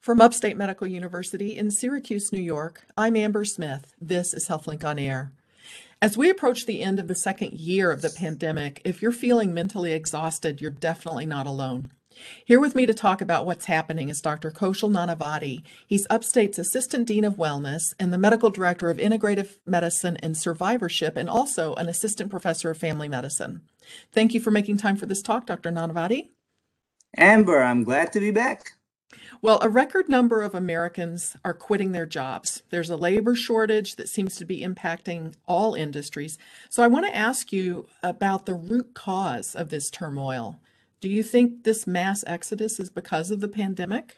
From Upstate Medical University in Syracuse, New York, I'm Amber Smith. This is HealthLink on Air. As we approach the end of the second year of the pandemic, if you're feeling mentally exhausted, you're definitely not alone. Here with me to talk about what's happening is Dr. Kaushal Nanavati. He's Upstate's Assistant Dean of Wellness and the Medical Director of Integrative Medicine and Survivorship, and also an Assistant Professor of Family Medicine. Thank you for making time for this talk, Dr. Nanavati. Amber, I'm glad to be back. Well, a record number of Americans are quitting their jobs. There's a labor shortage that seems to be impacting all industries. So I want to ask you about the root cause of this turmoil. Do you think this mass exodus is because of the pandemic?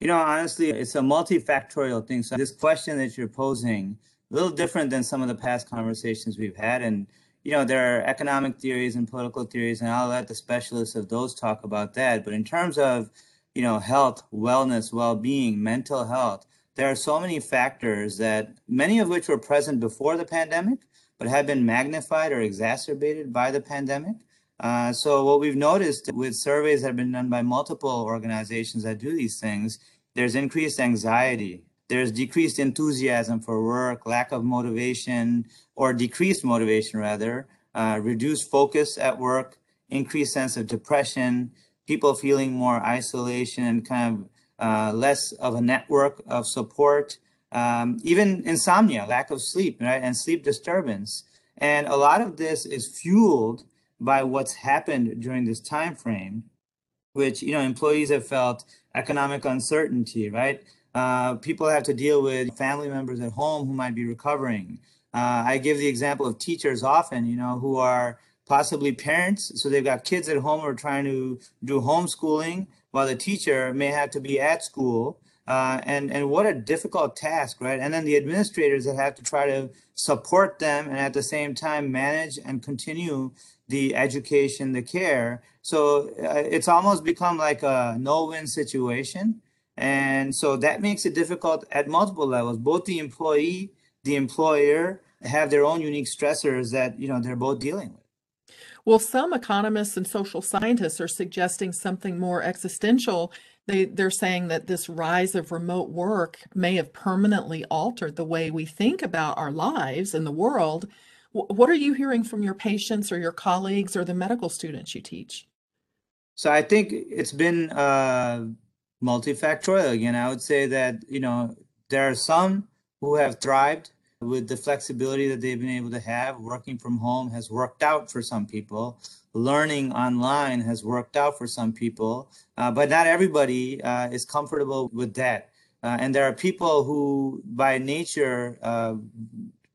You know, honestly, it's a multifactorial thing. So this question that you're posing, a little different than some of the past conversations we've had. And, you know, there are economic theories and political theories, and I'll let the specialists of those talk about that. But in terms of you know, health, wellness, well-being, mental health. There are so many factors that many of which were present before the pandemic, but have been magnified or exacerbated by the pandemic. Uh, so what we've noticed with surveys that have been done by multiple organizations that do these things, there's increased anxiety, there's decreased enthusiasm for work, lack of motivation, or decreased motivation rather, uh, reduced focus at work, increased sense of depression, people feeling more isolation and kind of uh, less of a network of support, um, even insomnia, lack of sleep, right, and sleep disturbance. And a lot of this is fueled by what's happened during this time frame, which you know employees have felt economic uncertainty, right? Uh, people have to deal with family members at home who might be recovering. Uh, I give the example of teachers often, you know, who are possibly parents. So they've got kids at home who are trying to do homeschooling while the teacher may have to be at school. Uh, and, and what a difficult task, right? And then the administrators that have to try to support them and at the same time manage and continue the education, the care. So uh, it's almost become like a no-win situation. And so that makes it difficult at multiple levels. Both the employee, the employer have their own unique stressors that, you know, they're both dealing with. Well, some economists and social scientists are suggesting something more existential. They, they're saying that this rise of remote work may have permanently altered the way we think about our lives and the world. What are you hearing from your patients or your colleagues or the medical students you teach? So I think it's been uh, multifactorial. Again, I would say that, you know, there are some who have thrived with the flexibility that they've been able to have, working from home has worked out for some people. Learning online has worked out for some people, uh, but not everybody uh, is comfortable with that. Uh, and there are people who, by nature, uh,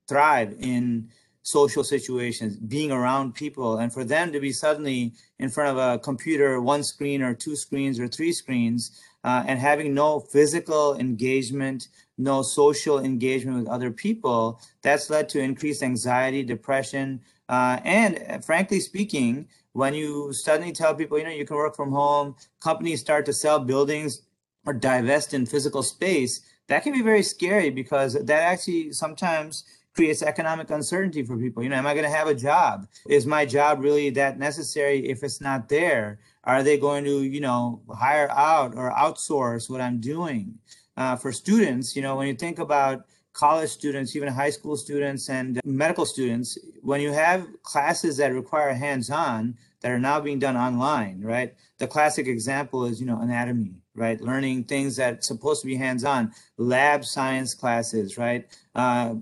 thrive in social situations, being around people. And for them to be suddenly in front of a computer, one screen or two screens or three screens, uh, and having no physical engagement, no social engagement with other people, that's led to increased anxiety, depression, uh, and uh, frankly speaking, when you suddenly tell people, you know, you can work from home, companies start to sell buildings or divest in physical space, that can be very scary because that actually sometimes creates economic uncertainty for people. You know, am I going to have a job? Is my job really that necessary if it's not there? Are they going to, you know, hire out or outsource what I'm doing? Uh, for students, you know, when you think about college students, even high school students and medical students, when you have classes that require hands-on that are now being done online, right? The classic example is, you know, anatomy, right? Learning things that supposed to be hands-on, lab science classes, right? Uh,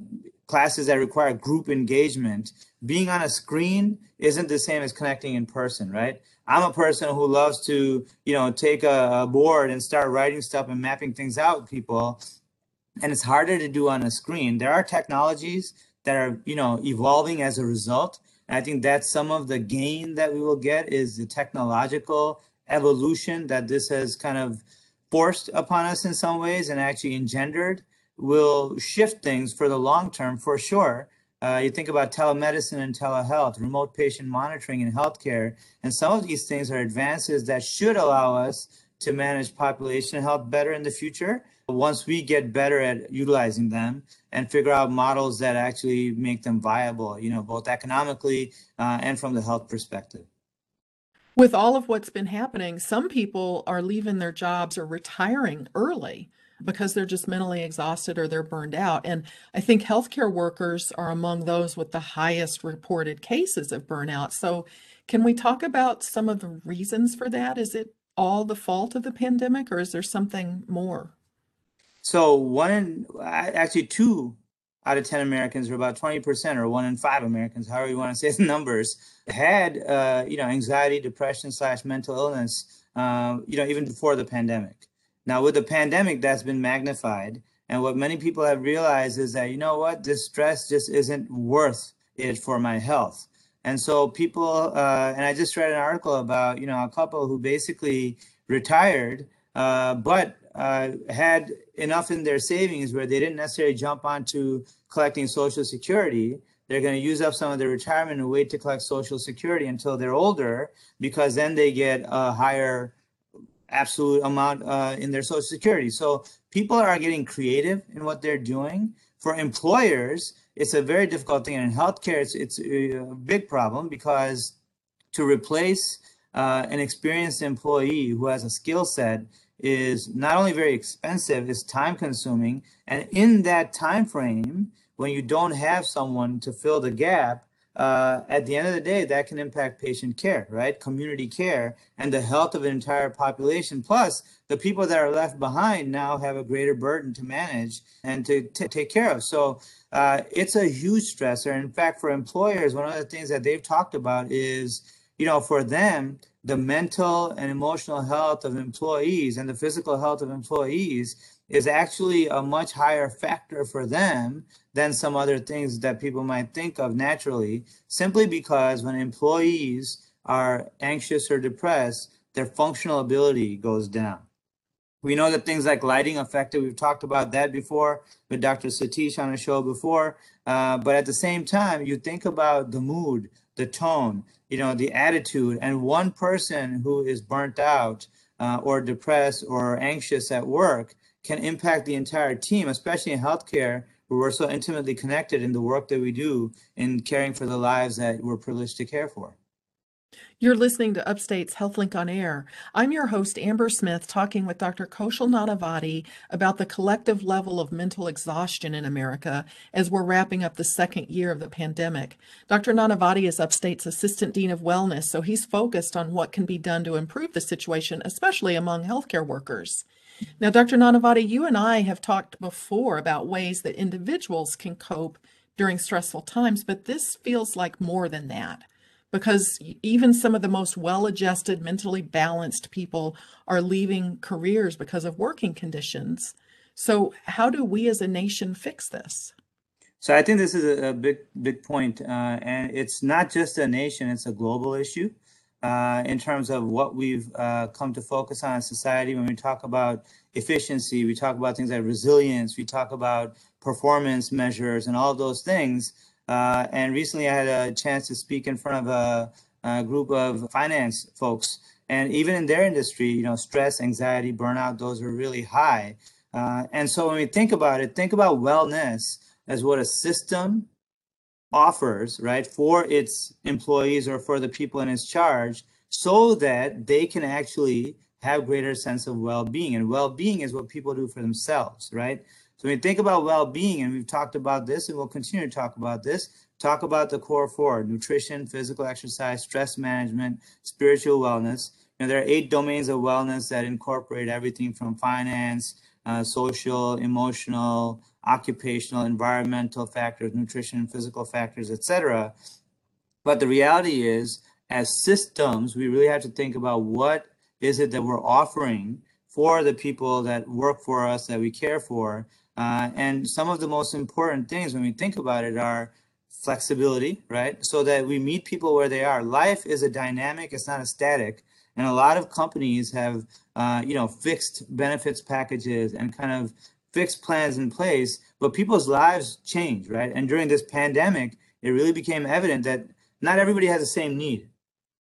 classes that require group engagement, being on a screen isn't the same as connecting in person, right? I'm a person who loves to, you know, take a, a board and start writing stuff and mapping things out with people. And it's harder to do on a screen. There are technologies that are, you know, evolving as a result. And I think that's some of the gain that we will get is the technological evolution that this has kind of forced upon us in some ways and actually engendered will shift things for the long term for sure. Uh, you think about telemedicine and telehealth, remote patient monitoring in healthcare, and some of these things are advances that should allow us to manage population health better in the future once we get better at utilizing them and figure out models that actually make them viable, you know, both economically uh, and from the health perspective. With all of what's been happening, some people are leaving their jobs or retiring early because they're just mentally exhausted or they're burned out. And I think healthcare workers are among those with the highest reported cases of burnout. So, can we talk about some of the reasons for that? Is it all the fault of the pandemic or is there something more? So, one in actually two out of 10 Americans, or about 20%, or one in five Americans, however you want to say the numbers, had, uh, you know, anxiety, depression slash mental illness, uh, you know, even before the pandemic. Now, with the pandemic, that's been magnified. And what many people have realized is that, you know what, this stress just isn't worth it for my health. And so people, uh, and I just read an article about, you know, a couple who basically retired, uh, but uh, had enough in their savings where they didn't necessarily jump onto collecting Social Security. They're going to use up some of their retirement and wait to collect Social Security until they're older because then they get a higher absolute amount uh, in their Social Security. So people are getting creative in what they're doing. For employers, it's a very difficult thing. And in healthcare, it's, it's a big problem because to replace uh, an experienced employee who has a skill set is not only very expensive, it's time consuming. And in that time frame, when you don't have someone to fill the gap, uh, at the end of the day, that can impact patient care, right? Community care and the health of an entire population. Plus, the people that are left behind now have a greater burden to manage and to take care of. So uh, it's a huge stressor. In fact, for employers, one of the things that they've talked about is, you know, for them, the mental and emotional health of employees and the physical health of employees is actually a much higher factor for them than some other things that people might think of naturally, simply because when employees are anxious or depressed, their functional ability goes down. We know that things like lighting affect it. We've talked about that before with Dr. Satish on a show before. Uh, but at the same time, you think about the mood, the tone, you know, the attitude, and one person who is burnt out uh, or depressed or anxious at work can impact the entire team, especially in healthcare, where we're so intimately connected in the work that we do in caring for the lives that we're privileged to care for. You're listening to Upstate's HealthLink on Air. I'm your host, Amber Smith, talking with Dr. Kaushal Nanavati about the collective level of mental exhaustion in America as we're wrapping up the second year of the pandemic. Dr. Nanavati is Upstate's Assistant Dean of Wellness, so he's focused on what can be done to improve the situation, especially among healthcare workers. Now, Dr. Nanavati, you and I have talked before about ways that individuals can cope during stressful times, but this feels like more than that because even some of the most well adjusted, mentally balanced people are leaving careers because of working conditions. So, how do we as a nation fix this? So, I think this is a, big, big point. Uh, and it's not just a nation, it's a global issue uh, in terms of what we've uh, come to focus on in society. When we talk about efficiency, we talk about things like resilience, we talk about performance measures, and all those things. Uh, and recently, I had a chance to speak in front of a, a, group of finance folks, and even in their industry, you know, stress, anxiety, burnout, those are really high. Uh, and so, when we think about it, think about wellness as what a system offers, right, for its employees or for the people in its charge, so that they can actually have greater sense of well-being. And well-being is what people do for themselves, right? So when you think about well-being, and we've talked about this, and we'll continue to talk about this, talk about the core four: nutrition, physical exercise, stress management, spiritual wellness. You know, there are eight domains of wellness that incorporate everything from finance, uh, social, emotional, occupational, environmental factors, nutrition, physical factors, etc. But the reality is, as systems, we really have to think about what is it that we're offering for the people that work for us, that we care for. Uh, and some of the most important things when we think about it are flexibility, right? So that we meet people where they are. Life is a dynamic, it's not a static. And a lot of companies have, uh, you know, fixed benefits packages and kind of fixed plans in place, but people's lives change, right? And during this pandemic, it really became evident that not everybody has the same need.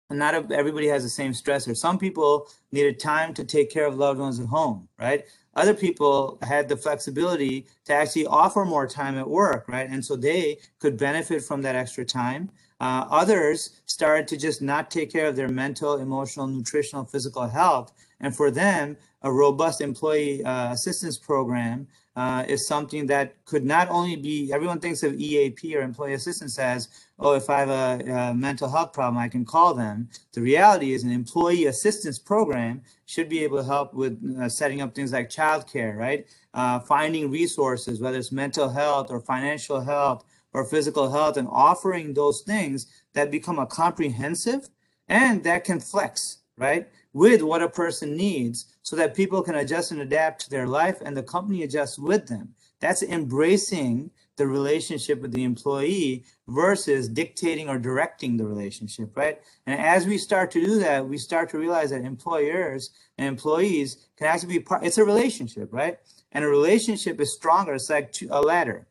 And not everybody has the same stressor. Some people needed time to take care of loved ones at home, right? Other people had the flexibility to actually offer more time at work, right? And so they could benefit from that extra time. Uh, others started to just not take care of their mental, emotional, nutritional, physical health. And for them, a robust employee uh, assistance program uh, is something that could not only be, everyone thinks of EAP or employee assistance as, oh, if I have a, a mental health problem, I can call them. The reality is an employee assistance program should be able to help with uh, setting up things like childcare, right? Uh, finding resources, whether it's mental health or financial health or physical health, and offering those things that become a comprehensive and that can flex, right? With what a person needs so that people can adjust and adapt to their life and the company adjusts with them. That's embracing the relationship with the employee versus dictating or directing the relationship, right? And as we start to do that, we start to realize that employers and employees can actually be part, it's a relationship, right? And a relationship is stronger. It's like a ladder.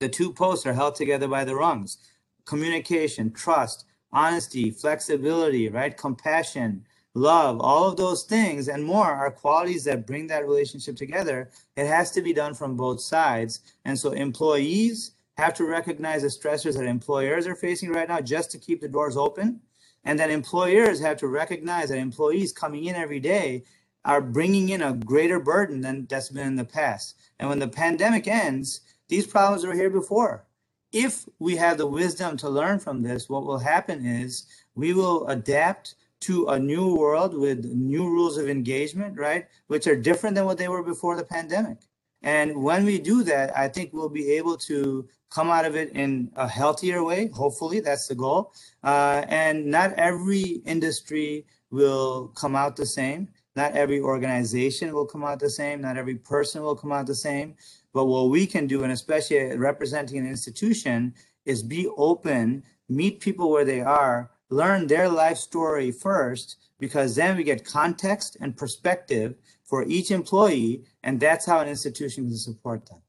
The two posts are held together by the rungs. Communication, trust, honesty, flexibility, right? Compassion, love, all of those things and more are qualities that bring that relationship together. It has to be done from both sides. And so employees have to recognize the stressors that employers are facing right now just to keep the doors open. And that employers have to recognize that employees coming in every day are bringing in a greater burden than that's been in the past. And when the pandemic ends, these problems were here before. If we have the wisdom to learn from this, what will happen is we will adapt to a new world with new rules of engagement, right? Which are different than what they were before the pandemic. And when we do that, I think we'll be able to come out of it in a healthier way. Hopefully, that's the goal. Uh, and not every industry will come out the same. Not every organization will come out the same. Not every person will come out the same. But what we can do, and especially representing an institution, is be open, meet people where they are, learn their life story first, because then we get context and perspective for each employee, and that's how an institution can support them.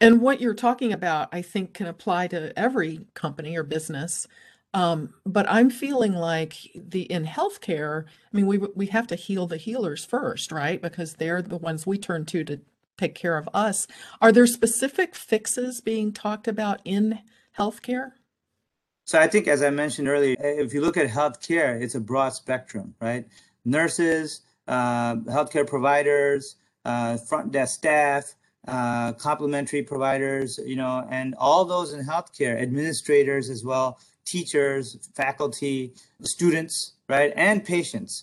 And what you're talking about, I think, can apply to every company or business. Um, but I'm feeling like the in healthcare, I mean, we we have to heal the healers first, right? Because they're the ones we turn to to take care of us. Are there specific fixes being talked about in healthcare? So I think, as I mentioned earlier, if you look at healthcare, it's a broad spectrum, right? Nurses, uh, healthcare providers, uh, front desk staff, uh, complementary providers, you know, and all those in healthcare, administrators as well, teachers, faculty, students, right, and patients,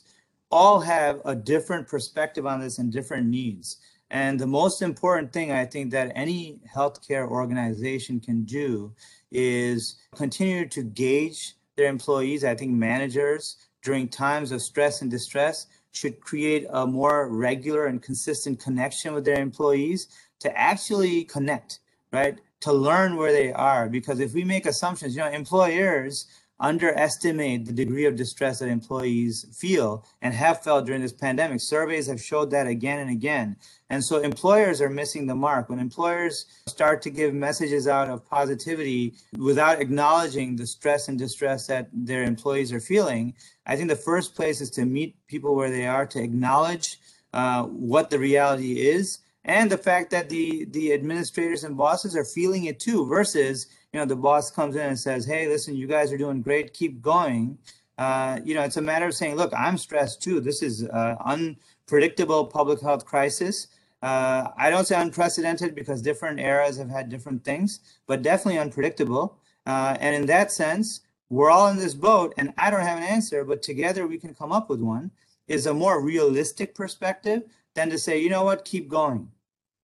all have a different perspective on this and different needs. And the most important thing I think that any healthcare organization can do is continue to gauge their employees. I think managers during times of stress and distress should create a more regular and consistent connection with their employees to actually connect, right? To learn where they are. Because if we make assumptions, you know, employers underestimate the degree of distress that employees feel and have felt during this pandemic. Surveys have showed that again and again. And so employers are missing the mark. When employers start to give messages out of positivity without acknowledging the stress and distress that their employees are feeling, I think the first place is to meet people where they are, to acknowledge uh, what the reality is and the fact that the the administrators and bosses are feeling it too versus you know the boss comes in and says hey listen you guys are doing great. Keep going. Uh, you know it's a matter of saying look i'm stressed too. This is an unpredictable public health crisis. Uh, i don't say unprecedented because different eras have had different things but definitely unpredictable. Uh, and in that sense we're all in this boat and i don't have an answer but together we can come up with one is a more realistic perspective than to say you know what? Keep going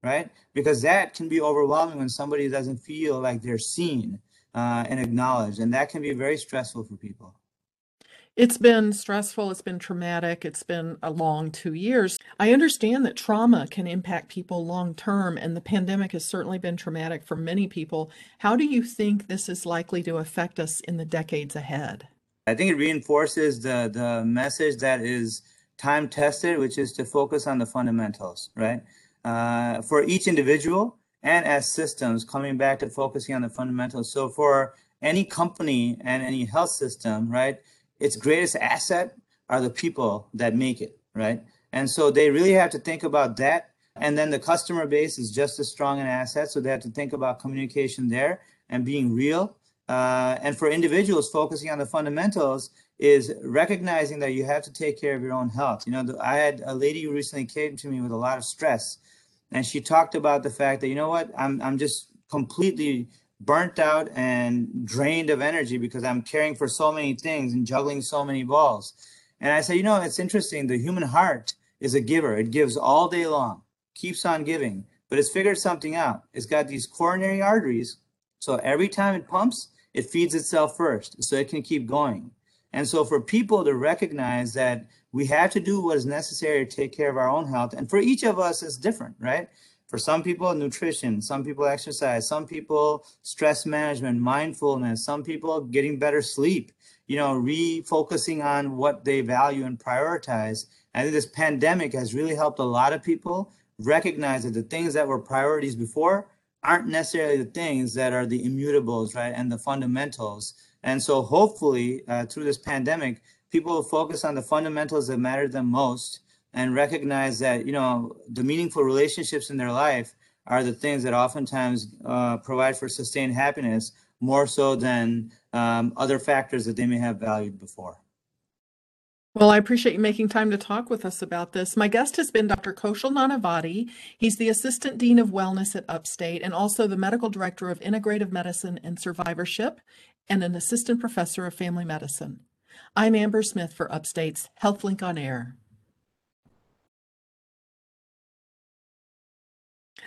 right? Because that can be overwhelming when somebody doesn't feel like they're seen uh, and acknowledged, and that can be very stressful for people. It's been stressful, it's been traumatic, it's been a long two years. I understand that trauma can impact people long term, and the pandemic has certainly been traumatic for many people. How do you think this is likely to affect us in the decades ahead? I think it reinforces the, the message that is time tested, which is to focus on the fundamentals, right? Uh, for each individual and as systems coming back to focusing on the fundamentals. So for any company and any health system, right, its greatest asset are the people that make it, right? And so they really have to think about that. And then the customer base is just as strong an asset. So they have to think about communication there and being real. Uh, and for individuals, focusing on the fundamentals is recognizing that you have to take care of your own health. You know, I had a lady who recently came to me with a lot of stress, and she talked about the fact that you know what, I'm I'm just completely burnt out and drained of energy because I'm caring for so many things and juggling so many balls. And I said, you know, it's interesting. The human heart is a giver. It gives all day long, keeps on giving, but it's figured something out. It's got these coronary arteries. So every time it pumps, it feeds itself first so it can keep going. And so for people to recognize that we have to do what is necessary to take care of our own health, and for each of us, it's different, right? For some people, nutrition, some people exercise, some people stress management, mindfulness, some people getting better sleep, you know, refocusing on what they value and prioritize. I think this pandemic has really helped a lot of people recognize that the things that were priorities before aren't necessarily the things that are the immutables, right? And the fundamentals. And so hopefully uh, through this pandemic, people will focus on the fundamentals that matter them most and recognize that, you know, the meaningful relationships in their life are the things that oftentimes uh, provide for sustained happiness more so than um, other factors that they may have valued before. Well, I appreciate you making time to talk with us about this. My guest has been Dr. Kaushal Nanavati. He's the Assistant Dean of Wellness at Upstate and also the Medical Director of Integrative Medicine and Survivorship and an Assistant Professor of Family Medicine. I'm Amber Smith for Upstate's HealthLink on Air.